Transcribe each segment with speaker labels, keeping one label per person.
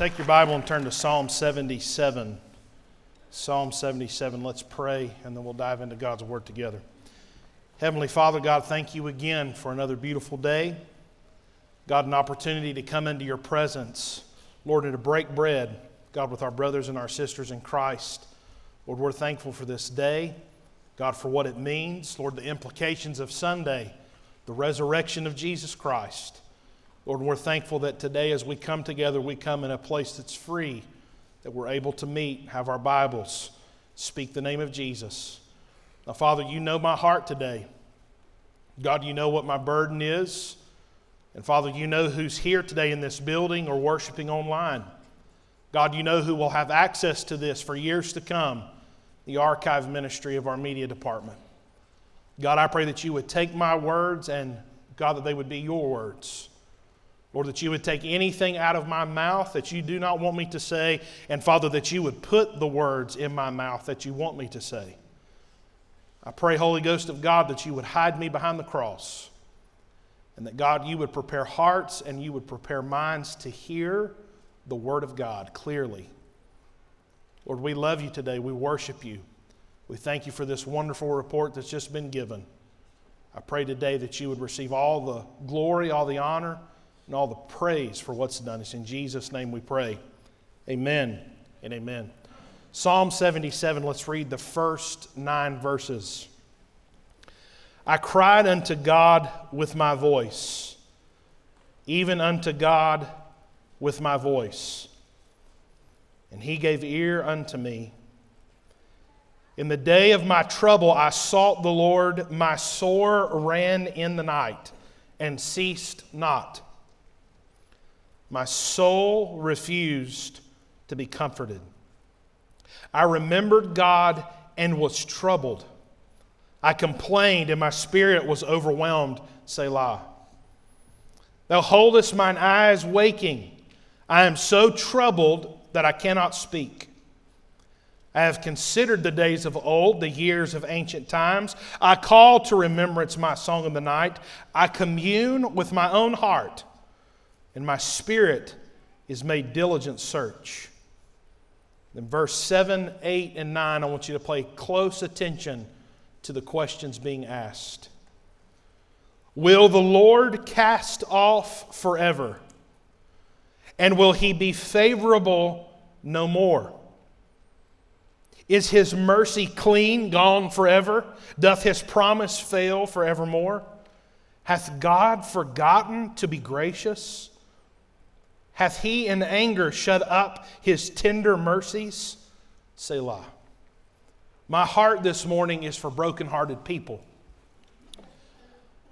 Speaker 1: Take your Bible and turn to Psalm 77. Psalm 77. Let's pray, and then we'll dive into God's Word together. Heavenly Father, God, thank you again for another beautiful day. God, an opportunity to come into your presence, Lord, and to break bread, God, with our brothers and our sisters in Christ. Lord, we're thankful for this day, God, for what it means, Lord, the implications of Sunday, the resurrection of Jesus Christ. Lord, we're thankful that today, as we come together, we come in a place that's free, that we're able to meet, have our Bibles, speak the name of Jesus. Now, Father, you know my heart today. God, you know what my burden is. And Father, you know who's here today in this building or worshiping online. God, you know who will have access to this for years to come the archive ministry of our media department. God, I pray that you would take my words and, God, that they would be your words. Lord, that you would take anything out of my mouth that you do not want me to say, and Father, that you would put the words in my mouth that you want me to say. I pray, Holy Ghost of God, that you would hide me behind the cross, and that God, you would prepare hearts and you would prepare minds to hear the Word of God clearly. Lord, we love you today. We worship you. We thank you for this wonderful report that's just been given. I pray today that you would receive all the glory, all the honor and all the praise for what's done. It's in Jesus' name we pray. Amen and amen. Psalm 77, let's read the first nine verses. I cried unto God with my voice, even unto God with my voice. And he gave ear unto me. In the day of my trouble, I sought the Lord. My sore ran in the night and ceased not. My soul refused to be comforted. I remembered God and was troubled. I complained and my spirit was overwhelmed. Selah. Thou holdest mine eyes waking. I am so troubled that I cannot speak. I have considered the days of old, the years of ancient times. I call to remembrance my song of the night. I commune with my own heart and my spirit is made diligent search. In verse 7, 8, and 9, I want you to pay close attention to the questions being asked. Will the Lord cast off forever? And will he be favorable no more? Is his mercy clean, gone forever? Doth his promise fail forevermore? Hath God forgotten to be gracious? Hath he in anger shut up his tender mercies? Selah. My heart this morning is for brokenhearted people.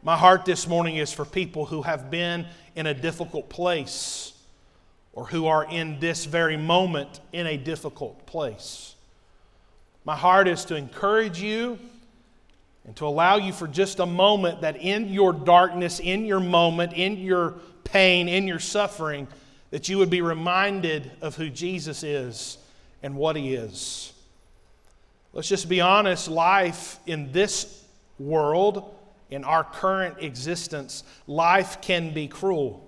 Speaker 1: My heart this morning is for people who have been in a difficult place or who are in this very moment in a difficult place. My heart is to encourage you and to allow you for just a moment that in your darkness, in your moment, in your pain, in your suffering, that you would be reminded of who Jesus is and what he is. Let's just be honest life in this world, in our current existence, life can be cruel.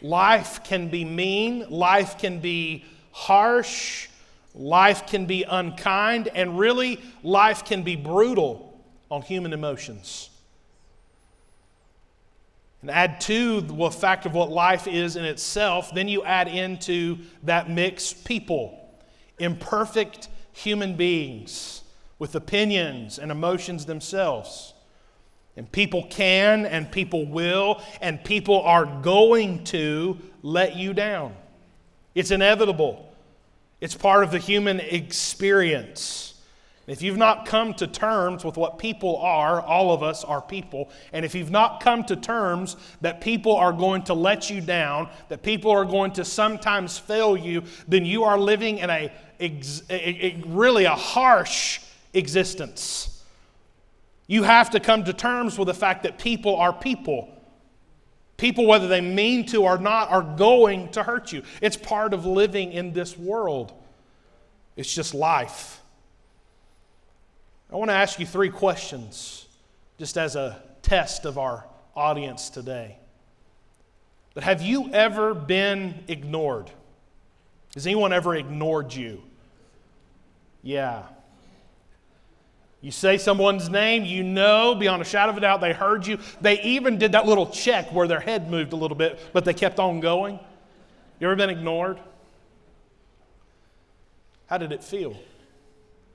Speaker 1: Life can be mean, life can be harsh, life can be unkind, and really, life can be brutal on human emotions and add to the fact of what life is in itself, then you add into that mix people, imperfect human beings with opinions and emotions themselves. And people can and people will and people are going to let you down. It's inevitable, it's part of the human experience. If you've not come to terms with what people are, all of us are people, and if you've not come to terms that people are going to let you down, that people are going to sometimes fail you, then you are living in a, really a harsh existence. You have to come to terms with the fact that people are people. People, whether they mean to or not, are going to hurt you. It's part of living in this world. It's just life. I want to ask you three questions just as a test of our audience today. But have you ever been ignored? Has anyone ever ignored you? Yeah. You say someone's name, you know beyond a shadow of a doubt they heard you. They even did that little check where their head moved a little bit, but they kept on going. You ever been ignored? How did it feel?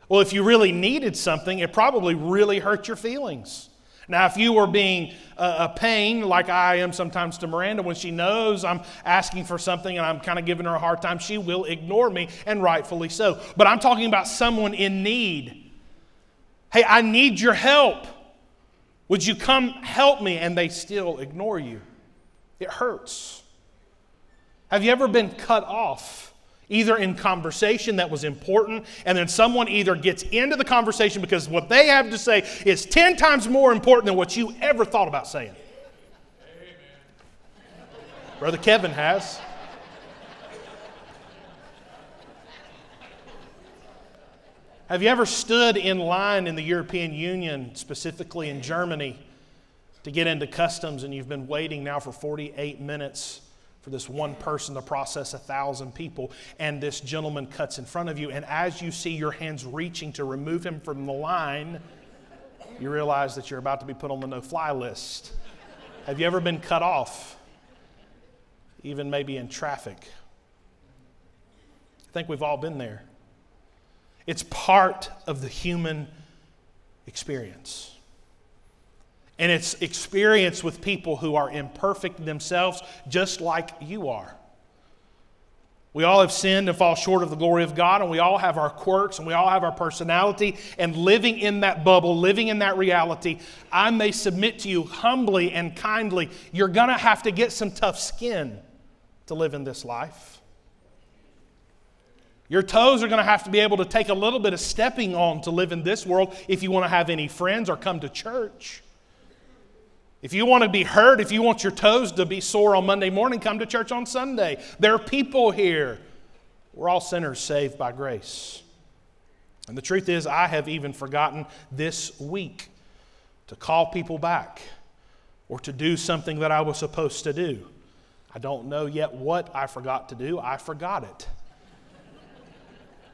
Speaker 1: Well, if you really needed something, it probably really hurt your feelings. Now, if you were being a, pain, like I am sometimes to Miranda, when she knows I'm asking for something and I'm kind of giving her a hard time, she will ignore me, and rightfully so. But I'm talking about someone in need. Hey, I need your help. Would you come help me? And they still ignore you. It hurts. Have you ever been cut off? Either in conversation that was important, and then someone either gets into the conversation because what they have to say is 10 times more important than what you ever thought about saying. Amen. Brother Kevin has. Have you ever stood in line in the European Union, specifically in Germany, to get into customs and you've been waiting now for 48 minutes? For this one person to process a thousand people. And this gentleman cuts in front of you. And as you see your hands reaching to remove him from the line, you realize that you're about to be put on the no fly list. Have you ever been cut off? Even maybe in traffic. I think we've all been there. It's part of the human experience and it's experience with people who are imperfect themselves, just like you are. We all have sinned and fall short of the glory of God, and we all have our quirks and we all have our personality. And living in that bubble, living in that reality, I may submit to you humbly and kindly, you're going to have to get some tough skin to live in this life. Your toes are going to have to be able to take a little bit of stepping on to live in this world if you want to have any friends or come to church. If you want to be hurt, if you want your toes to be sore on Monday morning, come to church on Sunday. There are people here. We're all sinners saved by grace. And the truth is, I have even forgotten this week to call people back or to do something that I was supposed to do. I don't know yet what I forgot to do. I forgot it.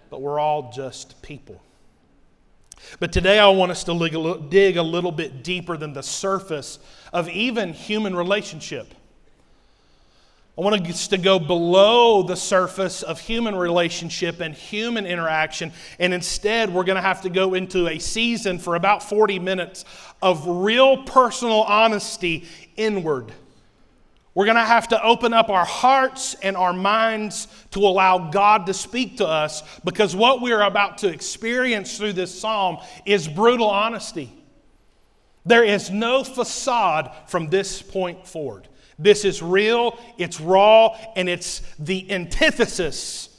Speaker 1: but we're all just people. But today I want us to dig a little bit deeper than the surface of even human relationship. I want us to go below the surface of human relationship and human interaction, and instead, we're going to have to go into a season for about 40 minutes of real personal honesty inward. We're going to have to open up our hearts and our minds to allow God to speak to us because what we are about to experience through this psalm is brutal honesty. There is no facade from this point forward. This is real, it's raw, and it's the antithesis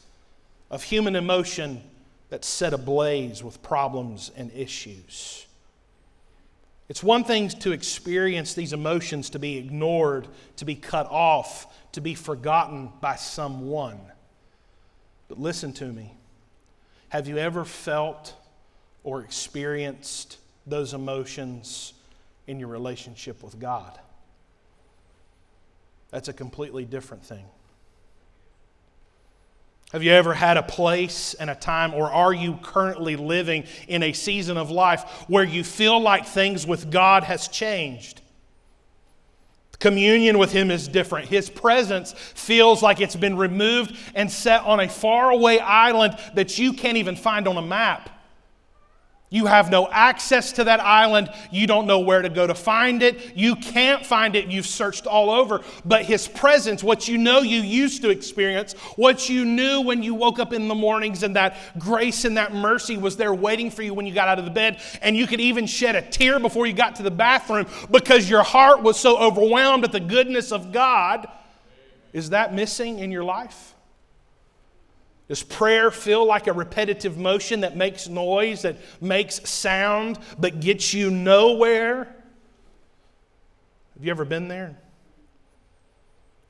Speaker 1: of human emotion that's set ablaze with problems and issues. It's one thing to experience these emotions, to be ignored, to be cut off, to be forgotten by someone. But listen to me. Have you ever felt or experienced those emotions in your relationship with God? That's a completely different thing. Have you ever had a place and a time, or are you currently living in a season of life where you feel like things with God has changed? Communion with Him is different. His presence feels like it's been removed and set on a faraway island that you can't even find on a map. You have no access to that island. You don't know where to go to find it. You can't find it. You've searched all over. But His presence, what you know you used to experience, what you knew when you woke up in the mornings, and that grace and that mercy was there waiting for you when you got out of the bed. And you could even shed a tear before you got to the bathroom because your heart was so overwhelmed at the goodness of God. Is that missing in your life? Does prayer feel like a repetitive motion that makes noise, that makes sound, but gets you nowhere? Have you ever been there?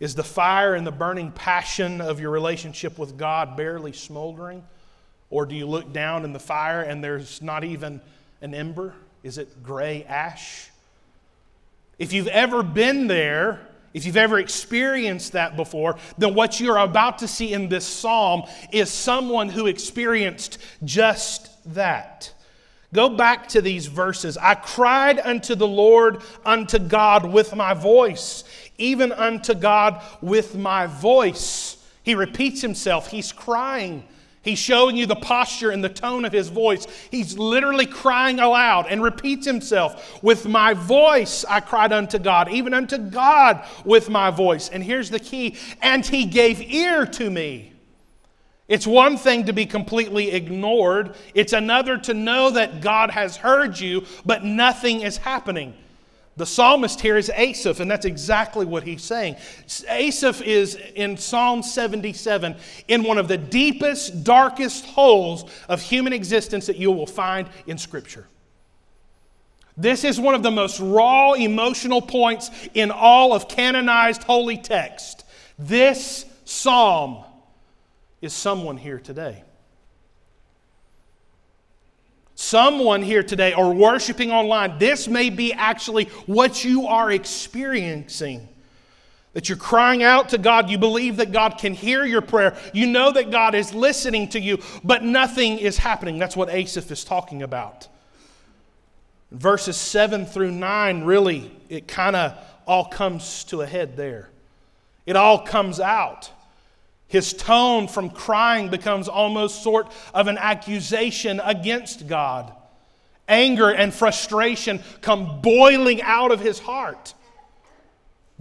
Speaker 1: Is the fire and the burning passion of your relationship with God barely smoldering? Or do you look down in the fire and there's not even an ember? Is it gray ash? If you've ever been there, if you've ever experienced that before, then what you're about to see in this psalm is someone who experienced just that. Go back to these verses. I cried unto the Lord, unto God with my voice, even unto God with my voice. He repeats himself. He's crying. He's showing you the posture and the tone of his voice. He's literally crying aloud and repeats himself. With my voice I cried unto God, even unto God with my voice. And here's the key and he gave ear to me. It's one thing to be completely ignored, it's another to know that God has heard you, but nothing is happening. The psalmist here is Asaph, and that's exactly what he's saying. Asaph is in Psalm 77 in one of the deepest, darkest holes of human existence that you will find in Scripture. This is one of the most raw emotional points in all of canonized holy text. This psalm is someone here today. Someone here today or worshiping online, this may be actually what you are experiencing. That you're crying out to God, you believe that God can hear your prayer, you know that God is listening to you, but nothing is happening. That's what Asaph is talking about. Verses 7 through 9, really, it kind of all comes to a head there. It all comes out. His tone from crying becomes almost sort of an accusation against God. Anger and frustration come boiling out of his heart.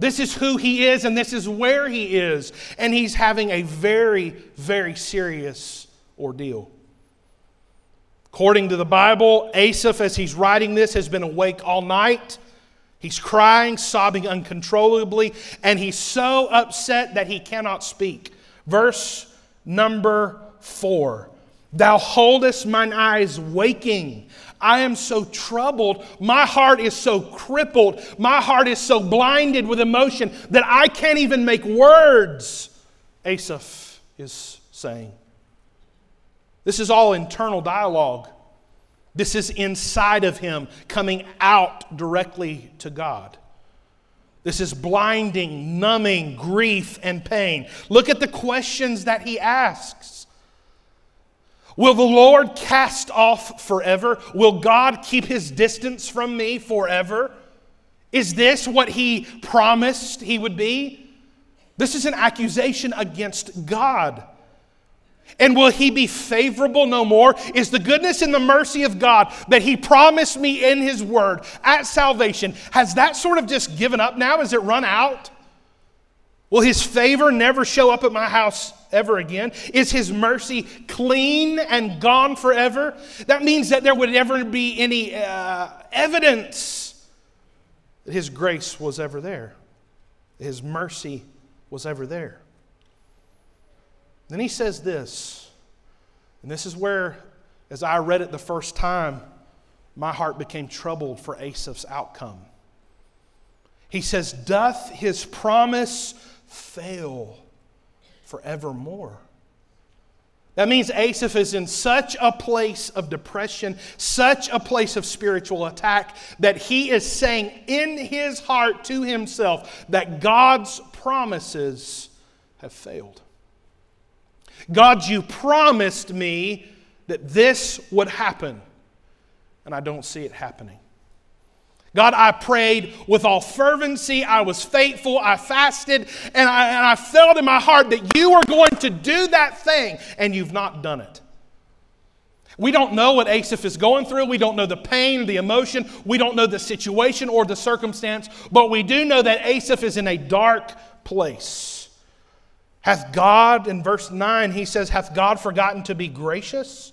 Speaker 1: This is who he is, and this is where he is. And he's having a very, very serious ordeal. According to the Bible, Asaph, as he's writing this, has been awake all night. He's crying, sobbing uncontrollably, and he's so upset that he cannot speak. Verse number four Thou holdest mine eyes waking. I am so troubled. My heart is so crippled. My heart is so blinded with emotion that I can't even make words. Asaph is saying. This is all internal dialogue. This is inside of him coming out directly to God. This is blinding, numbing grief and pain. Look at the questions that he asks. Will the Lord cast off forever? Will God keep his distance from me forever? Is this what he promised he would be? This is an accusation against God. And will he be favorable no more? Is the goodness and the mercy of God that he promised me in his word at salvation, has that sort of just given up now? Has it run out? Will his favor never show up at my house ever again? Is his mercy clean and gone forever? That means that there would never be any uh, evidence that his grace was ever there, his mercy was ever there. Then he says this, and this is where, as I read it the first time, my heart became troubled for Asaph's outcome. He says, Doth his promise fail forevermore? That means Asaph is in such a place of depression, such a place of spiritual attack, that he is saying in his heart to himself that God's promises have failed. God, you promised me that this would happen, and I don't see it happening. God, I prayed with all fervency. I was faithful. I fasted. And I, and I felt in my heart that you were going to do that thing, and you've not done it. We don't know what Asaph is going through. We don't know the pain, the emotion. We don't know the situation or the circumstance. But we do know that Asaph is in a dark place. Hath God, in verse 9, he says, Hath God forgotten to be gracious?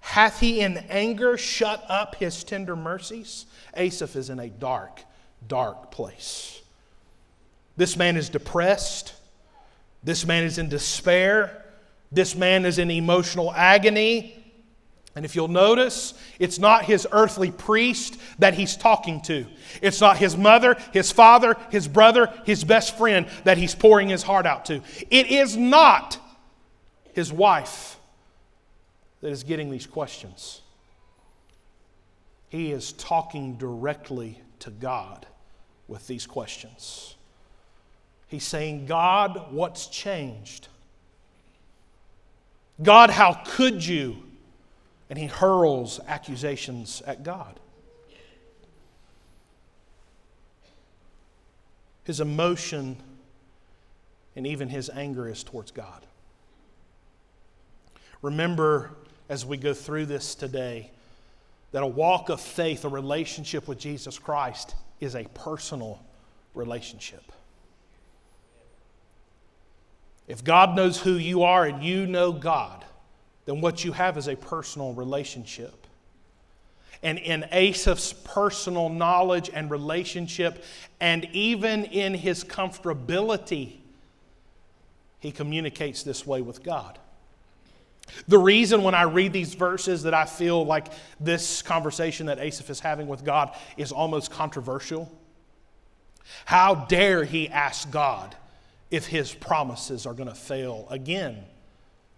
Speaker 1: Hath he in anger shut up his tender mercies? Asaph is in a dark, dark place. This man is depressed. This man is in despair. This man is in emotional agony. And if you'll notice, it's not his earthly priest that he's talking to. It's not his mother, his father, his brother, his best friend that he's pouring his heart out to. It is not his wife that is getting these questions. He is talking directly to God with these questions. He's saying, God, what's changed? God, how could you? And he hurls accusations at God. His emotion and even his anger is towards God. Remember, as we go through this today, that a walk of faith, a relationship with Jesus Christ, is a personal relationship. If God knows who you are and you know God, then what you have is a personal relationship. And in Asaph's personal knowledge and relationship, and even in his comfortability, he communicates this way with God. The reason when I read these verses that I feel like this conversation that Asaph is having with God is almost controversial. How dare he ask God if his promises are going to fail again,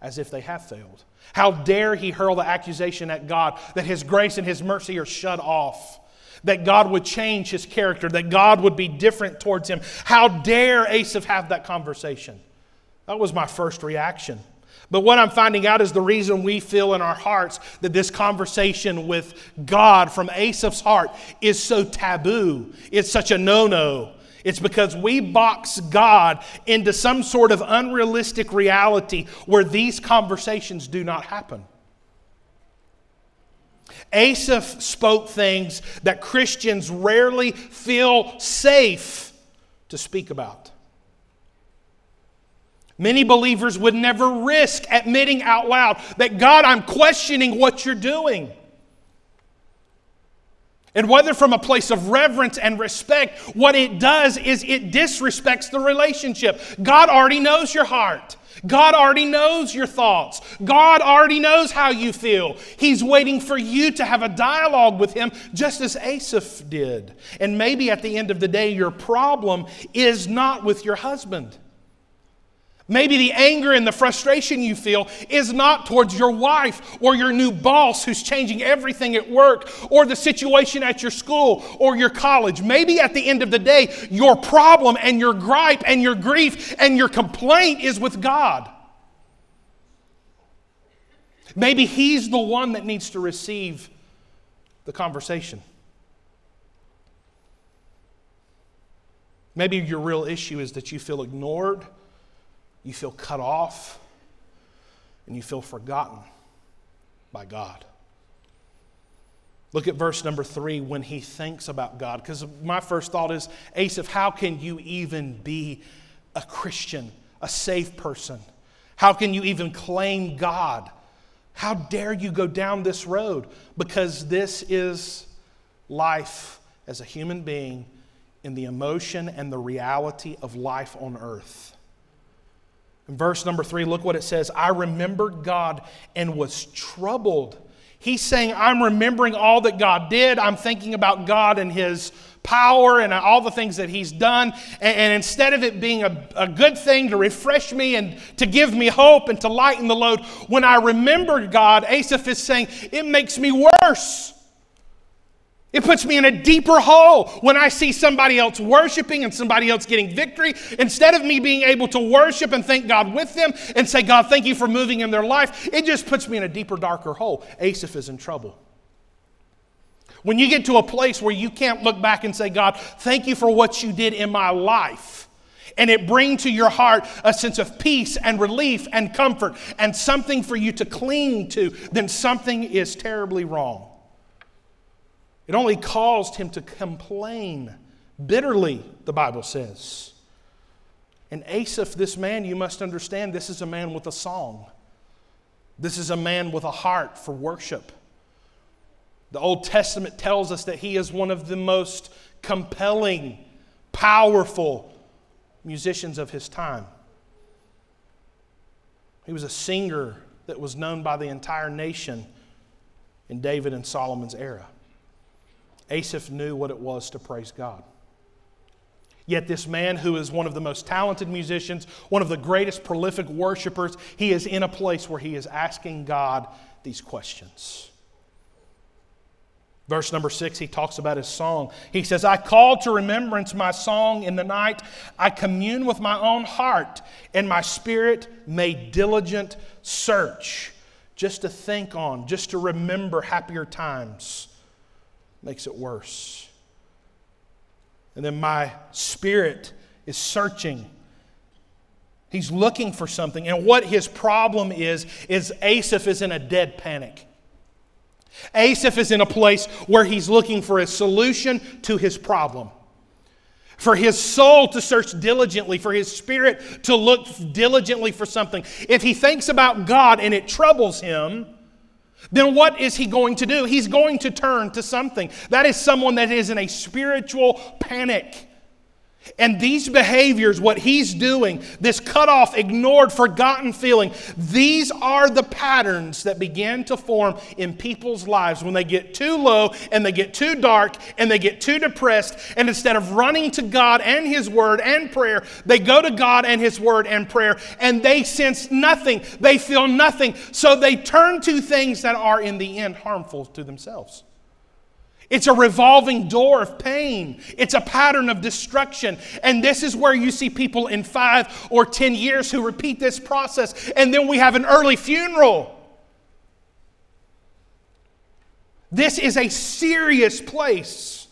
Speaker 1: as if they have failed? How dare he hurl the accusation at God that his grace and his mercy are shut off? That God would change his character, that God would be different towards him. How dare Asaph have that conversation? That was my first reaction. But what I'm finding out is the reason we feel in our hearts that this conversation with God from Asaph's heart is so taboo. It's such a no no. It's because we box God into some sort of unrealistic reality where these conversations do not happen. Asaph spoke things that Christians rarely feel safe to speak about. Many believers would never risk admitting out loud that, God, I'm questioning what you're doing. And whether from a place of reverence and respect, what it does is it disrespects the relationship. God already knows your heart. God already knows your thoughts. God already knows how you feel. He's waiting for you to have a dialogue with Him, just as Asaph did. And maybe at the end of the day, your problem is not with your husband. Maybe the anger and the frustration you feel is not towards your wife or your new boss who's changing everything at work or the situation at your school or your college. Maybe at the end of the day, your problem and your gripe and your grief and your complaint is with God. Maybe He's the one that needs to receive the conversation. Maybe your real issue is that you feel ignored you feel cut off, and you feel forgotten by God. Look at verse number three when he thinks about God. Because my first thought is, Asaph, how can you even be a Christian, a safe person? How can you even claim God? How dare you go down this road? Because this is life as a human being in the emotion and the reality of life on earth. In verse number three, look what it says I remembered God and was troubled. He's saying, I'm remembering all that God did. I'm thinking about God and His power and all the things that He's done. And, and instead of it being a, a good thing to refresh me and to give me hope and to lighten the load, when I remember God, Asaph is saying, it makes me worse. It puts me in a deeper hole when I see somebody else worshiping and somebody else getting victory. Instead of me being able to worship and thank God with them and say, God, thank you for moving in their life, it just puts me in a deeper, darker hole. Asaph is in trouble. When you get to a place where you can't look back and say, God, thank you for what you did in my life, and it bring to your heart a sense of peace and relief and comfort and something for you to cling to, then something is terribly wrong. It only caused him to complain bitterly, the Bible says. And Asaph, this man, you must understand, this is a man with a song. This is a man with a heart for worship. The Old Testament tells us that he is one of the most compelling, powerful musicians of his time. He was a singer that was known by the entire nation in David and Solomon's era. Asaph knew what it was to praise God. Yet, this man who is one of the most talented musicians, one of the greatest prolific worshipers, he is in a place where he is asking God these questions. Verse number six, he talks about his song. He says, I call to remembrance my song in the night. I commune with my own heart, and my spirit made diligent search. Just to think on, just to remember happier times makes it worse. And then my spirit is searching. He's looking for something. And what his problem is, is Asaph is in a dead panic. Asaph is in a place where he's looking for a solution to his problem. For his soul to search diligently, for his spirit to look diligently for something. If he thinks about God and it troubles him, then what is he going to do? He's going to turn to something. That is someone that is in a spiritual panic. And these behaviors, what he's doing, this cut off, ignored, forgotten feeling, these are the patterns that begin to form in people's lives when they get too low and they get too dark and they get too depressed. And instead of running to God and His Word and prayer, they go to God and His Word and prayer and they sense nothing. They feel nothing. So they turn to things that are in the end harmful to themselves. It's a revolving door of pain. It's a pattern of destruction. And this is where you see people in five or 10 years who repeat this process. And then we have an early funeral. This is a serious place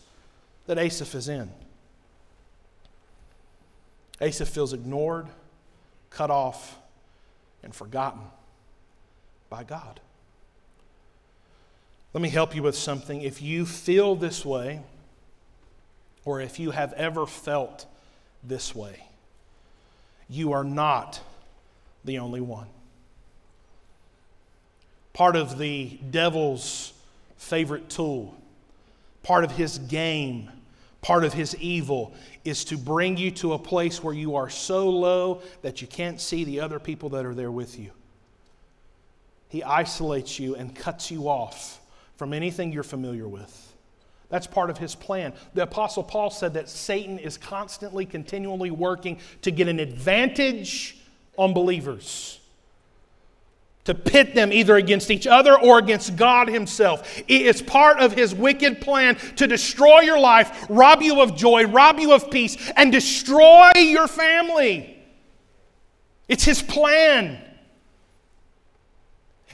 Speaker 1: that Asaph is in. Asaph feels ignored, cut off, and forgotten by God. Let me help you with something. If you feel this way, or if you have ever felt this way, you are not the only one. Part of the devil's favorite tool, part of his game, part of his evil is to bring you to a place where you are so low that you can't see the other people that are there with you. He isolates you and cuts you off from anything you're familiar with. That's part of his plan. The Apostle Paul said that Satan is constantly, continually working to get an advantage on believers, to pit them either against each other or against God Himself. It is part of his wicked plan to destroy your life, rob you of joy, rob you of peace, and destroy your family. It's his plan.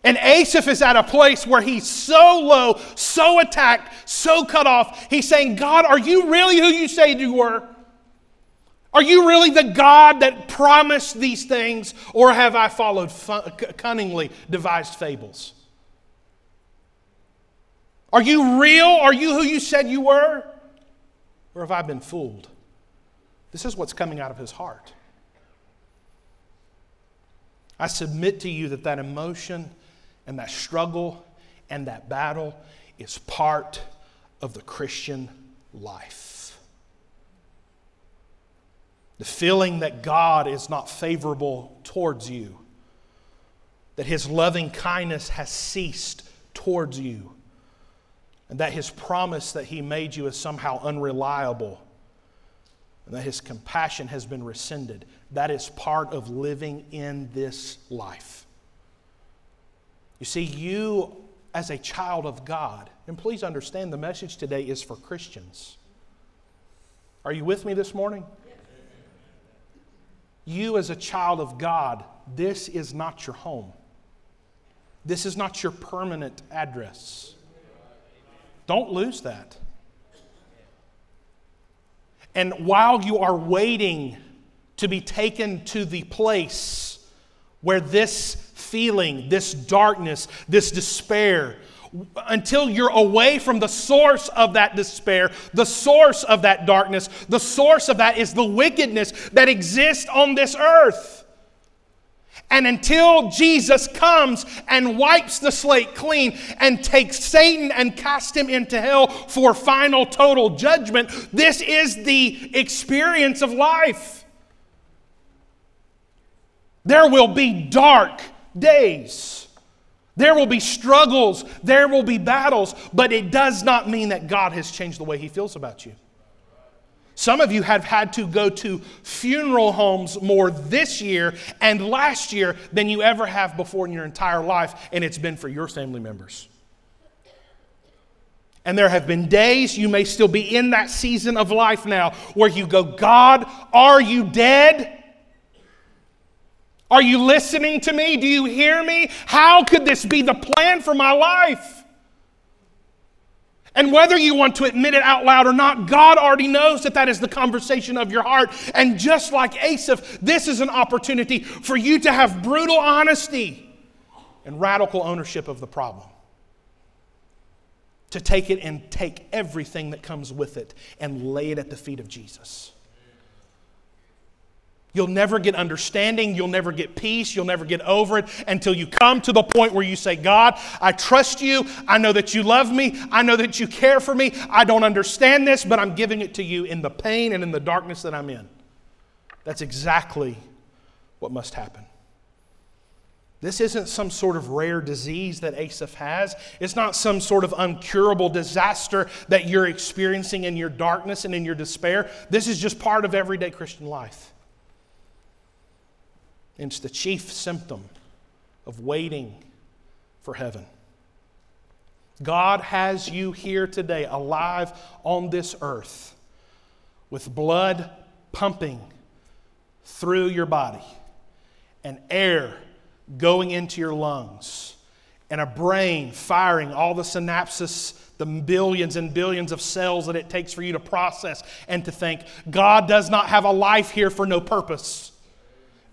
Speaker 1: And Asaph is at a place where he's so low, so attacked, so cut off. He's saying, God, are you really who you say you were? Are you really the God that promised these things, or have I followed cunningly devised fables? Are you real? Are you who you said you were? Or have I been fooled? This is what's coming out of his heart. I submit to you that that emotion and that struggle and that battle is part of the Christian life. The feeling that God is not favorable towards you, that His loving kindness has ceased towards you, and that His promise that He made you is somehow unreliable, and that His compassion has been rescinded. That is part of living in this life. You see, you as a child of God, and please understand the message today is for Christians. Are you with me this morning? You as a child of God, this is not your home. This is not your permanent address. Don't lose that. And while you are waiting to be taken to the place where this feeling, this darkness, this despair, until you're away from the source of that despair, the source of that darkness, the source of that is the wickedness that exists on this earth. And until Jesus comes and wipes the slate clean and takes Satan and casts him into hell for final total judgment, this is the experience of life. There will be dark days. There will be struggles, there will be battles, but it does not mean that God has changed the way He feels about you. Some of you have had to go to funeral homes more this year and last year than you ever have before in your entire life, and it's been for your family members. And there have been days, you may still be in that season of life now, where you go, God, are you dead? Are you listening to me? Do you hear me? How could this be the plan for my life? And whether you want to admit it out loud or not, God already knows that that is the conversation of your heart. And just like Asaph, this is an opportunity for you to have brutal honesty and radical ownership of the problem. To take it and take everything that comes with it and lay it at the feet of Jesus. You'll never get understanding. You'll never get peace. You'll never get over it until you come to the point where you say, God, I trust you. I know that you love me. I know that you care for me. I don't understand this, but I'm giving it to you in the pain and in the darkness that I'm in. That's exactly what must happen. This isn't some sort of rare disease that Asaph has. It's not some sort of uncurable disaster that you're experiencing in your darkness and in your despair. This is just part of everyday Christian life. It's the chief symptom of waiting for heaven. God has you here today, alive on this earth, with blood pumping through your body, and air going into your lungs, and a brain firing all the synapses, the billions and billions of cells that it takes for you to process and to think. God does not have a life here for no purpose.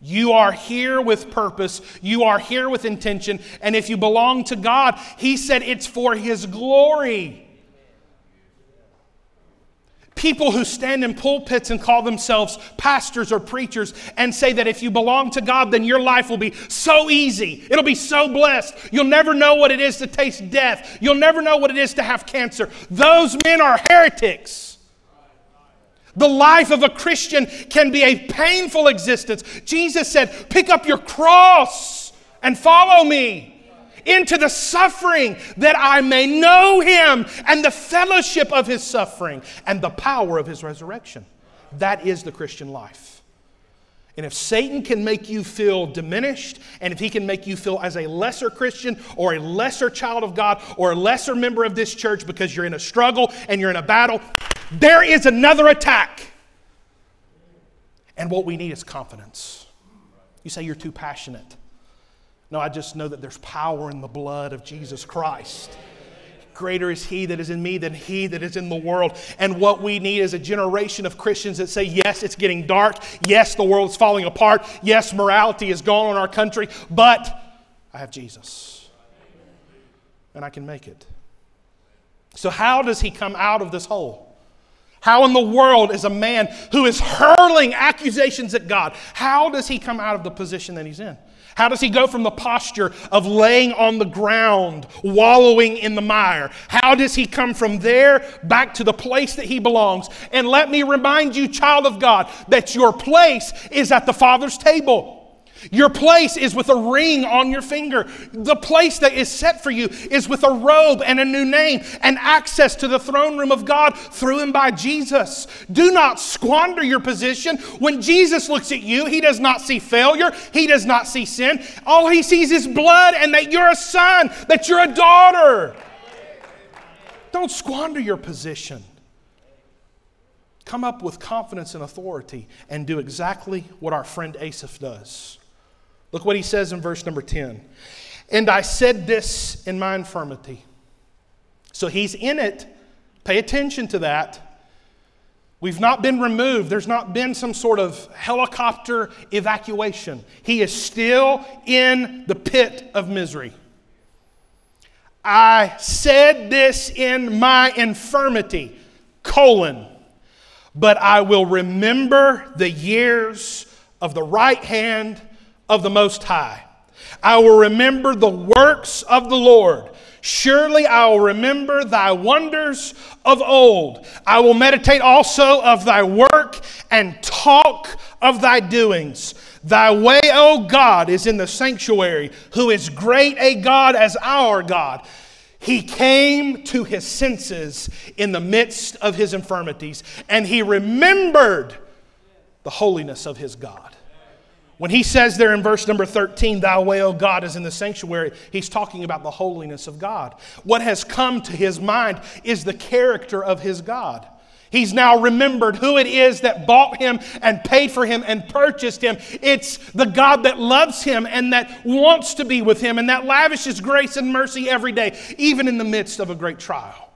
Speaker 1: You are here with purpose. You are here with intention. And if you belong to God, He said it's for His glory. People who stand in pulpits and call themselves pastors or preachers and say that if you belong to God, then your life will be so easy. It'll be so blessed. You'll never know what it is to taste death. You'll never know what it is to have cancer. Those men are heretics. The life of a Christian can be a painful existence. Jesus said, Pick up your cross and follow me into the suffering that I may know him and the fellowship of his suffering and the power of his resurrection. That is the Christian life. And if Satan can make you feel diminished, and if he can make you feel as a lesser Christian or a lesser child of God or a lesser member of this church because you're in a struggle and you're in a battle, there is another attack. And what we need is confidence. You say you're too passionate. No, I just know that there's power in the blood of Jesus Christ. Greater is He that is in me than He that is in the world. And what we need is a generation of Christians that say, yes, it's getting dark. Yes, the world's falling apart. Yes, morality is gone in our country. But I have Jesus. And I can make it. So, how does He come out of this hole? How in the world is a man who is hurling accusations at God, how does he come out of the position that he's in? How does he go from the posture of laying on the ground, wallowing in the mire? How does he come from there back to the place that he belongs? And let me remind you, child of God, that your place is at the Father's table. Your place is with a ring on your finger. The place that is set for you is with a robe and a new name and access to the throne room of God through and by Jesus. Do not squander your position. When Jesus looks at you, he does not see failure, he does not see sin. All he sees is blood and that you're a son, that you're a daughter. Don't squander your position. Come up with confidence and authority and do exactly what our friend Asaph does. Look what he says in verse number 10. And I said this in my infirmity. So he's in it. Pay attention to that. We've not been removed. There's not been some sort of helicopter evacuation. He is still in the pit of misery. I said this in my infirmity, colon, but I will remember the years of the right hand of the Most High. I will remember the works of the Lord. Surely I will remember thy wonders of old. I will meditate also of thy work and talk of thy doings. Thy way, O God, is in the sanctuary, who is great a God as our God. He came to his senses in the midst of his infirmities, and he remembered the holiness of his God. When he says there in verse number 13, Thy way, O God, is in the sanctuary, he's talking about the holiness of God. What has come to his mind is the character of his God. He's now remembered who it is that bought him and paid for him and purchased him. It's the God that loves him and that wants to be with him and that lavishes grace and mercy every day, even in the midst of a great trial.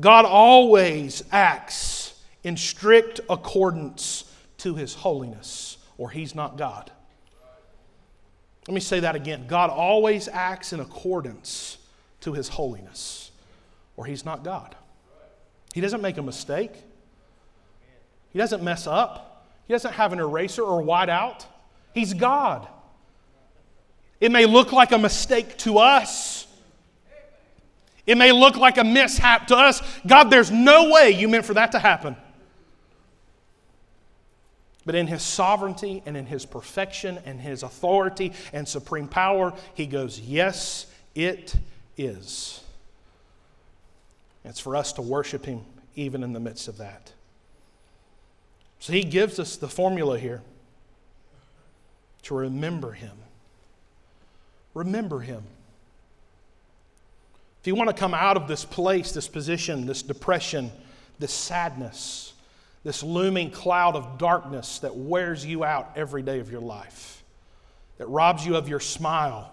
Speaker 1: God always acts in strict accordance to his holiness, or he's not God. Let me say that again. God always acts in accordance to his holiness, or he's not God. He doesn't make a mistake. He doesn't mess up. He doesn't have an eraser or white out. He's God. It may look like a mistake to us. It may look like a mishap to us. God, there's no way you meant for that to happen. But in his sovereignty and in his perfection and his authority and supreme power, he goes, Yes, it is. It's for us to worship Him even in the midst of that. So He gives us the formula here to remember Him. Remember Him. If you want to come out of this place, this position, this depression, this sadness, this looming cloud of darkness that wears you out every day of your life, that robs you of your smile,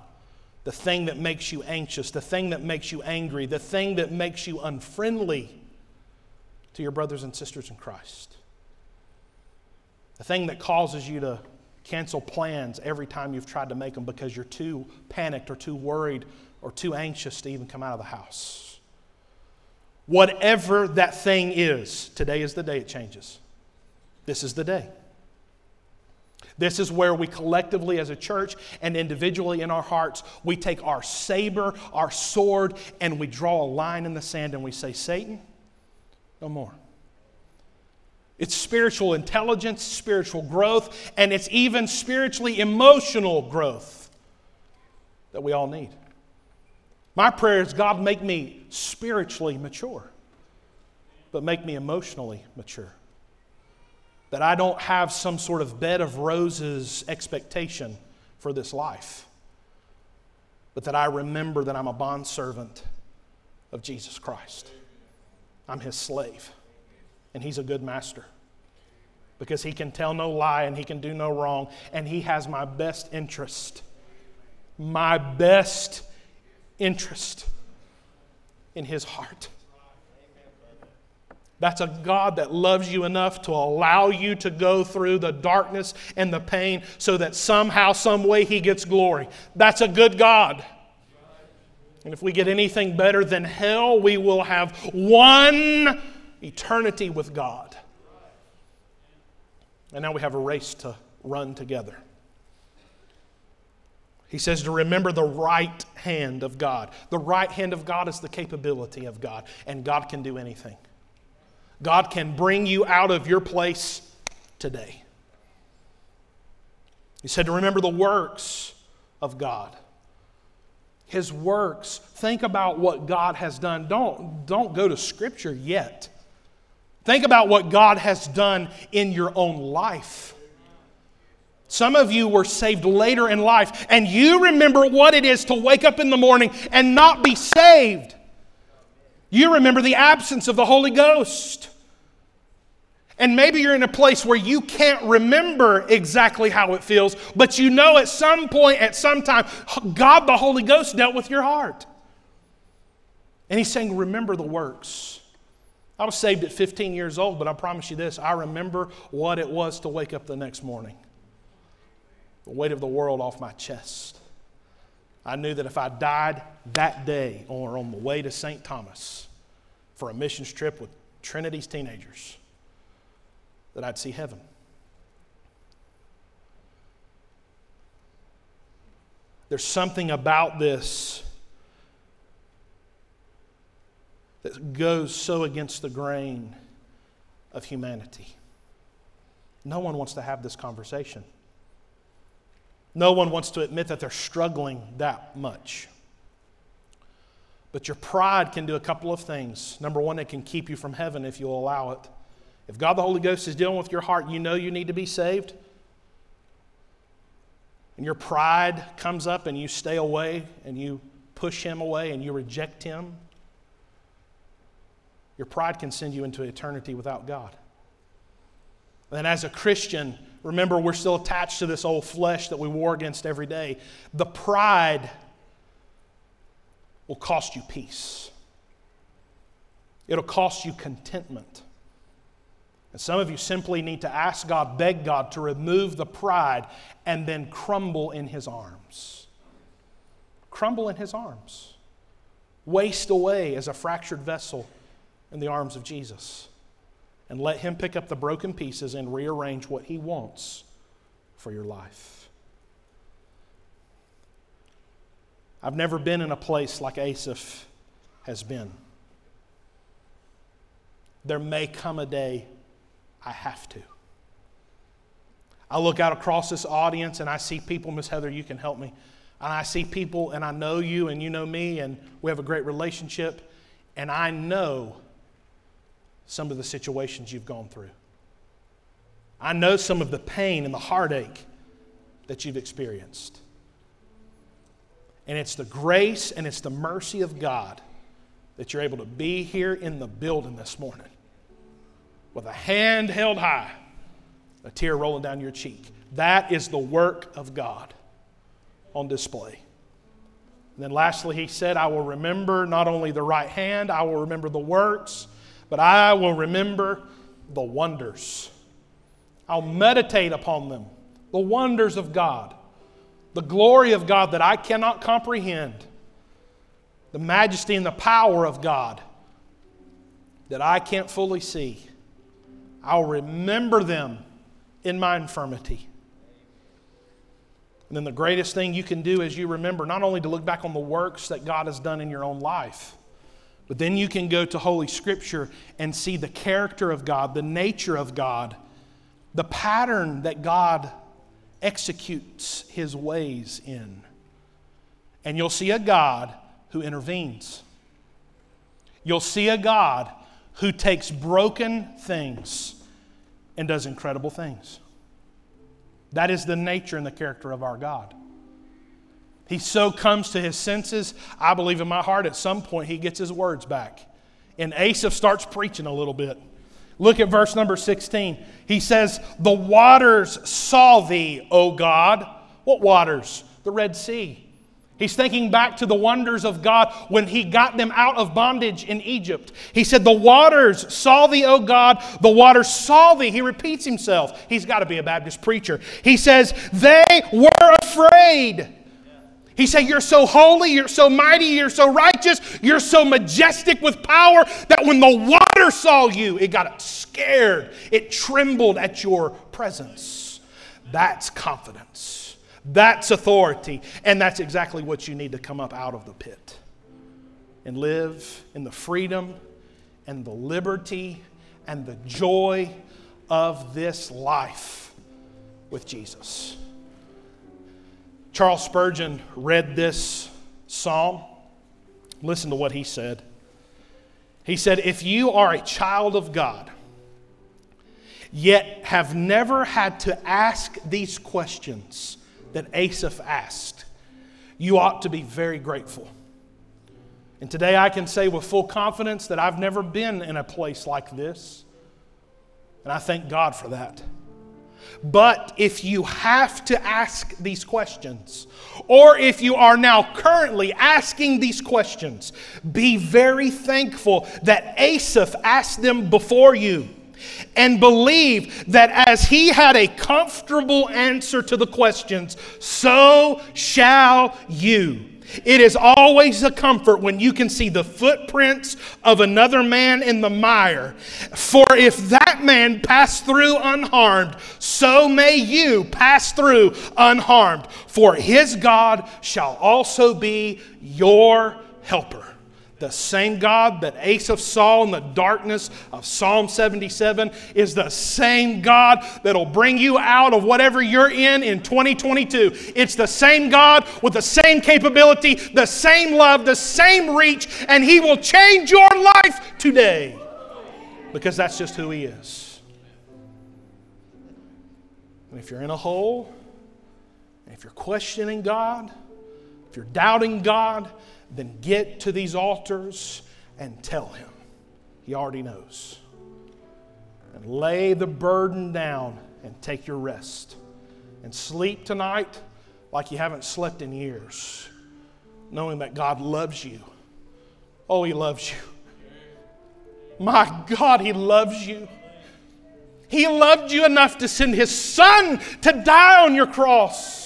Speaker 1: the thing that makes you anxious, the thing that makes you angry, the thing that makes you unfriendly to your brothers and sisters in Christ, the thing that causes you to cancel plans every time you've tried to make them because you're too panicked or too worried or too anxious to even come out of the house. Whatever that thing is, today is the day it changes. This is the day. This is where we collectively, as a church and individually in our hearts, we take our saber, our sword, and we draw a line in the sand and we say, Satan, no more. It's spiritual intelligence, spiritual growth, and it's even spiritually emotional growth that we all need. My prayer is God, make me spiritually mature, but make me emotionally mature that I don't have some sort of bed of roses expectation for this life, but that I remember that I'm a bondservant of Jesus Christ. I'm his slave, and he's a good master because he can tell no lie and he can do no wrong, and he has my best interest. My best interest in his heart. That's a God that loves you enough to allow you to go through the darkness and the pain so that somehow, some way, He gets glory. That's a good God. And if we get anything better than hell, we will have one eternity with God. And now we have a race to run together. He says to remember the right hand of God. The right hand of God is the capability of God, and God can do anything. God can bring you out of your place today. He said to remember the works of God. His works. Think about what God has done. Don't, don't go to Scripture yet. Think about what God has done in your own life. Some of you were saved later in life, and you remember what it is to wake up in the morning and not be saved. You remember the absence of the Holy Ghost. And maybe you're in a place where you can't remember exactly how it feels, but you know at some point, at some time, God the Holy Ghost dealt with your heart. And He's saying, Remember the works. I was saved at 15 years old, but I promise you this I remember what it was to wake up the next morning. The weight of the world off my chest. I knew that if I died that day or on the way to St. Thomas for a missions trip with Trinity's teenagers, that I'd see heaven. There's something about this that goes so against the grain of humanity. No one wants to have this conversation. No one wants to admit that they're struggling that much. But your pride can do a couple of things. Number one, it can keep you from heaven if you'll allow it. If God the Holy Ghost is dealing with your heart, you know you need to be saved. and your pride comes up and you stay away and you push him away and you reject him, your pride can send you into eternity without God. And as a Christian, remember we're still attached to this old flesh that we war against every day. The pride will cost you peace, it'll cost you contentment. And some of you simply need to ask God, beg God to remove the pride and then crumble in His arms. Crumble in His arms. Waste away as a fractured vessel in the arms of Jesus. And let Him pick up the broken pieces and rearrange what He wants for your life. I've never been in a place like Asaph has been. There may come a day I have to. I look out across this audience and I see people, Miss Heather, you can help me. And I see people and I know you and you know me and we have a great relationship. And I know some of the situations you've gone through. I know some of the pain and the heartache that you've experienced. And it's the grace and it's the mercy of God that you're able to be here in the building this morning with a hand held high, a tear rolling down your cheek. That is the work of God on display. And then lastly, he said, I will remember not only the right hand, I will remember the works, but I will remember the wonders. I'll meditate upon them, the wonders of God, the glory of God that I cannot comprehend, the majesty and the power of God that I can't fully see. I'll remember them in my infirmity. And then the greatest thing you can do is you remember not only to look back on the works that God has done in your own life, but then you can go to Holy Scripture and see the character of God, the nature of God, the pattern that God executes his ways in. And you'll see a God who intervenes. You'll see a God who takes broken things and does incredible things. That is the nature and the character of our God. He so comes to his senses. I believe in my heart at some point he gets his words back. And Asaph starts preaching a little bit. Look at verse number 16. He says, The waters saw thee, O God. What waters? The Red Sea. He's thinking back to the wonders of God when he got them out of bondage in Egypt. He said, The waters saw thee, O God, the waters saw thee. He repeats himself. He's got to be a Baptist preacher. He says, They were afraid. He said, You're so holy, you're so mighty, you're so righteous, you're so majestic with power that when the water saw you, it got scared. It trembled at your presence. That's confidence. That's authority. And that's exactly what you need to come up out of the pit and live in the freedom and the liberty and the joy of this life with Jesus. Charles Spurgeon read this psalm. Listen to what he said. He said, If you are a child of God, yet have never had to ask these questions, that Asaph asked, you ought to be very grateful. And today I can say with full confidence that I've never been in a place like this. And I thank God for that. But if you have to ask these questions, or if you are now currently asking these questions, be very thankful that Asaph asked them before you and believe that as he had a comfortable answer to the questions, so shall you. It is always a comfort when you can see the footprints of another man in the mire. For if that man passed through unharmed, so may you pass through unharmed. For his God shall also be your helper. The same God that Asaph saw in the darkness of Psalm 77 is the same God that'll bring you out of whatever you're in in 2022. It's the same God with the same capability, the same love, the same reach, and He will change your life today because that's just who He is. And if you're in a hole, if you're questioning God, if you're doubting God, then get to these altars and tell Him. He already knows. And lay the burden down and take your rest. And sleep tonight like you haven't slept in years, knowing that God loves you. Oh, He loves you. My God, He loves you. He loved you enough to send His Son to die on your cross.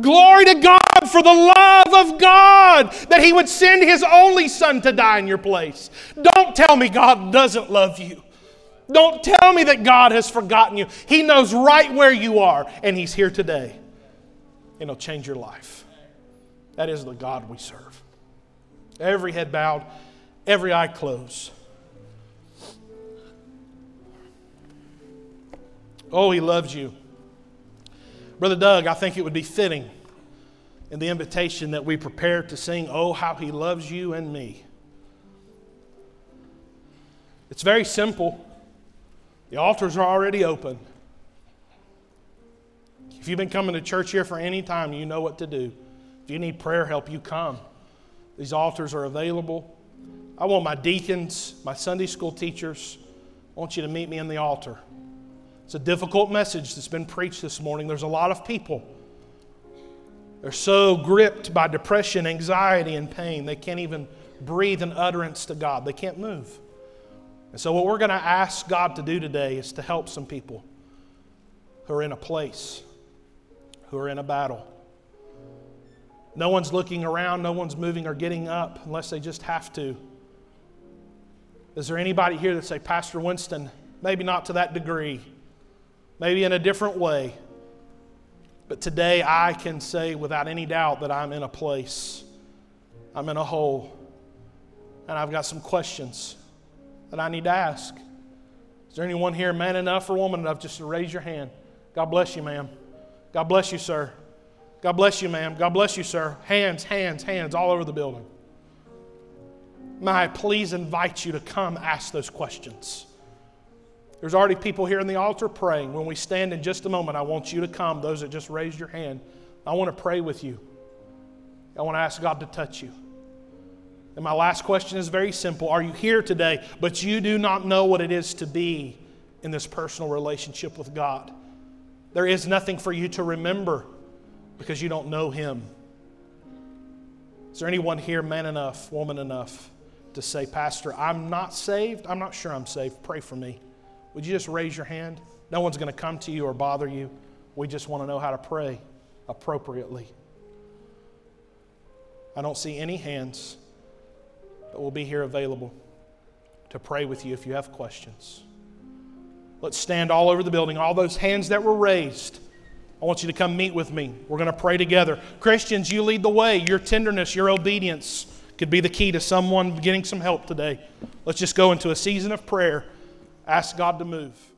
Speaker 1: Glory to God for the love of God that He would send His only Son to die in your place. Don't tell me God doesn't love you. Don't tell me that God has forgotten you. He knows right where you are, and He's here today. And He'll change your life. That is the God we serve. Every head bowed, every eye closed. Oh, He loves you. Brother Doug, I think it would be fitting in the invitation that we prepare to sing, Oh, how He loves you and me. It's very simple. The altars are already open. If you've been coming to church here for any time, you know what to do. If you need prayer help, you come. These altars are available. I want my deacons, my Sunday school teachers, I want you to meet me in the altar. It's a difficult message that's been preached this morning. There's a lot of people. They're so gripped by depression, anxiety, and pain, they can't even breathe an utterance to God. They can't move. And so, what we're going to ask God to do today is to help some people who are in a place, who are in a battle. No one's looking around, no one's moving or getting up unless they just have to. Is there anybody here that say, Pastor Winston, maybe not to that degree, maybe in a different way, but today I can say without any doubt that I'm in a place, I'm in a hole, and I've got some questions that I need to ask. Is there anyone here, man enough or woman enough, just to raise your hand? God bless you, ma'am. God bless you, sir. God bless you, ma'am. God bless you, sir. Hands, hands, hands all over the building. May I please invite you to come ask those questions. There's already people here in the altar praying. When we stand in just a moment, I want you to come, those that just raised your hand. I want to pray with you. I want to ask God to touch you. And my last question is very simple Are you here today, but you do not know what it is to be in this personal relationship with God? There is nothing for you to remember because you don't know Him. Is there anyone here, man enough, woman enough, to say, Pastor, I'm not saved? I'm not sure I'm saved. Pray for me. Would you just raise your hand? No one's going to come to you or bother you. We just want to know how to pray appropriately. I don't see any hands that will be here available to pray with you if you have questions. Let's stand all over the building. All those hands that were raised, I want you to come meet with me. We're going to pray together. Christians, you lead the way. Your tenderness, your obedience could be the key to someone getting some help today. Let's just go into a season of prayer. Ask God to move.